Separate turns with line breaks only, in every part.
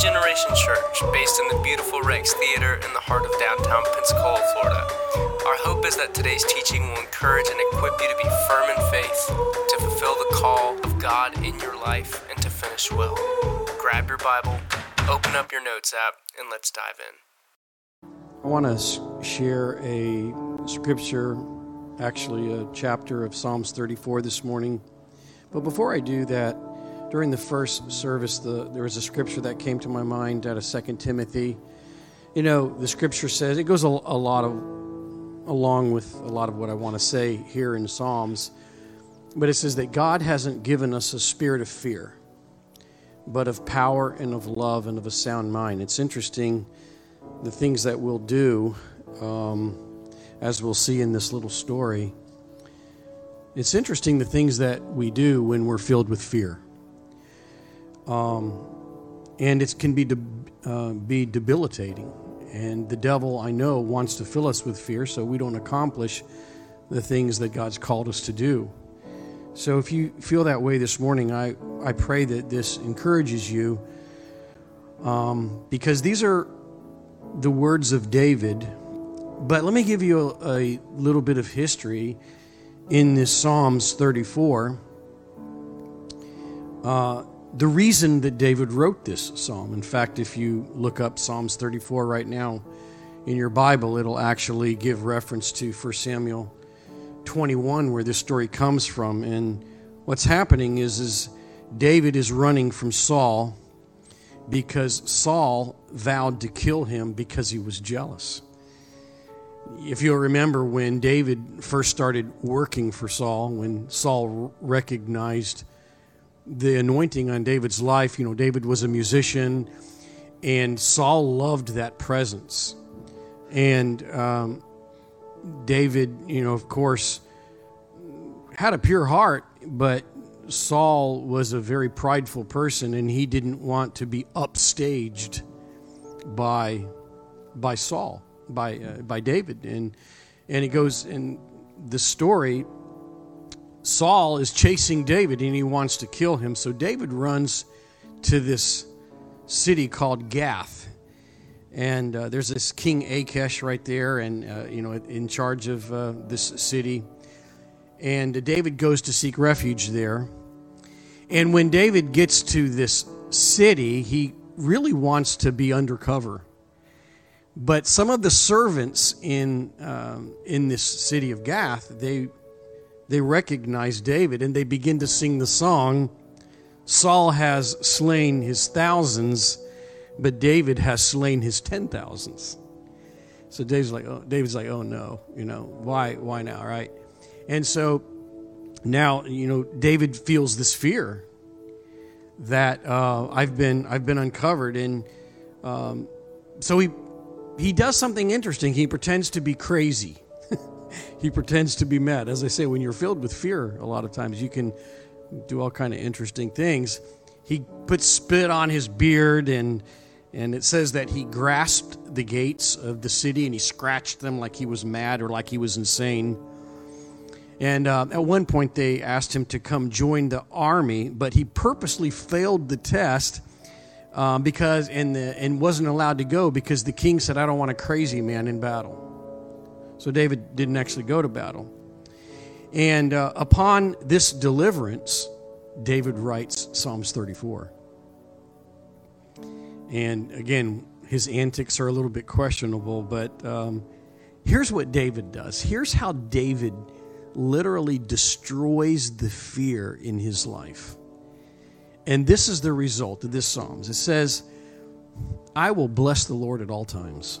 Generation Church, based in the beautiful Rex Theater in the heart of downtown Pensacola, Florida. Our hope is that today's teaching will encourage and equip you to be firm in faith, to fulfill the call of God in your life, and to finish well. Grab your Bible, open up your notes app, and let's dive in.
I want to share a scripture, actually, a chapter of Psalms 34 this morning. But before I do that, during the first service, the, there was a scripture that came to my mind out of Second Timothy. You know, the scripture says it goes a, a lot of along with a lot of what I want to say here in Psalms, but it says that God hasn't given us a spirit of fear, but of power and of love and of a sound mind. It's interesting the things that we'll do, um, as we'll see in this little story. It's interesting the things that we do when we're filled with fear. Um, and it can be, de- uh, be debilitating. And the devil, I know, wants to fill us with fear so we don't accomplish the things that God's called us to do. So if you feel that way this morning, I, I pray that this encourages you um, because these are the words of David. But let me give you a, a little bit of history in this Psalms 34. Uh, the reason that David wrote this psalm. In fact, if you look up Psalms 34 right now in your Bible, it'll actually give reference to 1 Samuel 21, where this story comes from. And what's happening is, is David is running from Saul because Saul vowed to kill him because he was jealous. If you'll remember when David first started working for Saul, when Saul recognized the anointing on David's life. You know, David was a musician, and Saul loved that presence. And um, David, you know, of course, had a pure heart, but Saul was a very prideful person, and he didn't want to be upstaged by by Saul, by uh, by David, and and it goes in the story Saul is chasing David and he wants to kill him. So David runs to this city called Gath. And uh, there's this King Achish right there, and uh, you know, in charge of uh, this city. And David goes to seek refuge there. And when David gets to this city, he really wants to be undercover. But some of the servants in um, in this city of Gath, they they recognize David and they begin to sing the song Saul has slain his thousands, but David has slain his ten thousands. So David's like, oh, David's like, oh no, you know, why, why now, right? And so now, you know, David feels this fear that uh, I've been, I've been uncovered, and um, so he, he does something interesting. He pretends to be crazy he pretends to be mad. As I say, when you're filled with fear, a lot of times you can do all kind of interesting things. He puts spit on his beard, and and it says that he grasped the gates of the city and he scratched them like he was mad or like he was insane. And uh, at one point, they asked him to come join the army, but he purposely failed the test um, because and the, and wasn't allowed to go because the king said, "I don't want a crazy man in battle." So David didn't actually go to battle. And uh, upon this deliverance, David writes Psalms 34. And again, his antics are a little bit questionable, but um, here's what David does. Here's how David literally destroys the fear in his life. And this is the result of this Psalms. It says, I will bless the Lord at all times.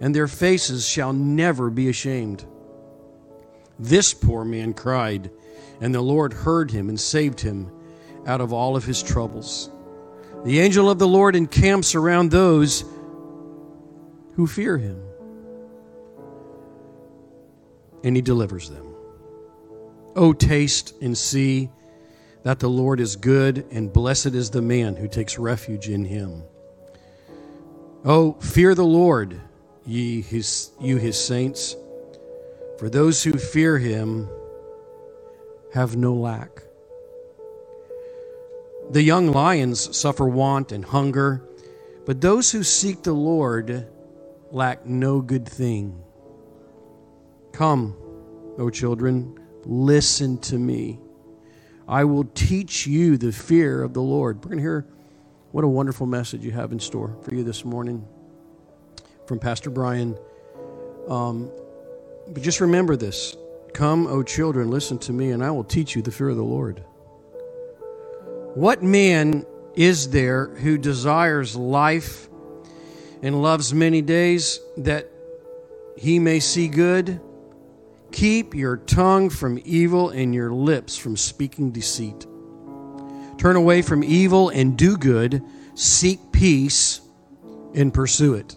and their faces shall never be ashamed. This poor man cried, and the Lord heard him and saved him out of all of his troubles. The angel of the Lord encamps around those who fear him, and he delivers them. Oh, taste and see that the Lord is good, and blessed is the man who takes refuge in him. Oh, fear the Lord, ye his, you his saints, for those who fear him have no lack. The young lions suffer want and hunger, but those who seek the Lord lack no good thing. Come, O children, listen to me. I will teach you the fear of the Lord. We're going to hear what a wonderful message you have in store for you this morning from Pastor Brian. Um, but just remember this Come, O children, listen to me, and I will teach you the fear of the Lord. What man is there who desires life and loves many days that he may see good? Keep your tongue from evil and your lips from speaking deceit. Turn away from evil and do good. Seek peace and pursue it.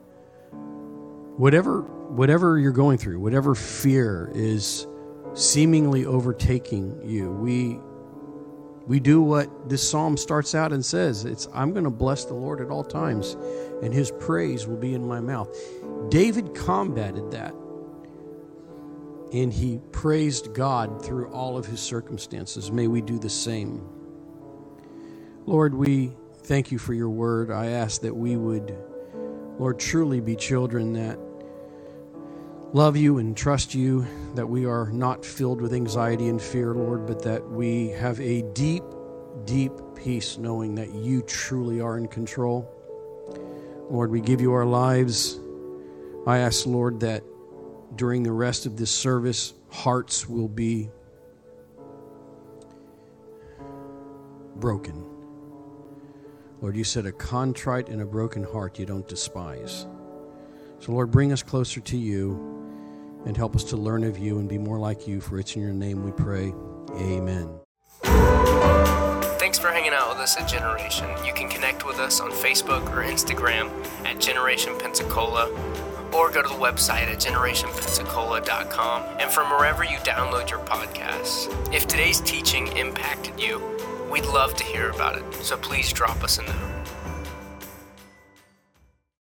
Whatever whatever you're going through, whatever fear is seemingly overtaking you, we we do what this psalm starts out and says. It's i'm going to bless the lord at all times and his praise will be in my mouth. David combated that and he praised god through all of his circumstances. May we do the same. Lord we thank you for your word. I ask that we would lord truly be children that love you and trust you, that we are not filled with anxiety and fear, Lord, but that we have a deep, deep peace knowing that you truly are in control. Lord, we give you our lives. I ask, Lord, that during the rest of this service, hearts will be broken. Lord, you said a contrite and a broken heart you don't despise. So, Lord, bring us closer to you and help us to learn of you and be more like you. For it's in your name we pray. Amen.
Thanks for hanging out with us at Generation. You can connect with us on Facebook or Instagram at Generation Pensacola or go to the website at generationpensacola.com and from wherever you download your podcasts. If today's teaching impacted you, we'd love to hear about it, so please drop us a note.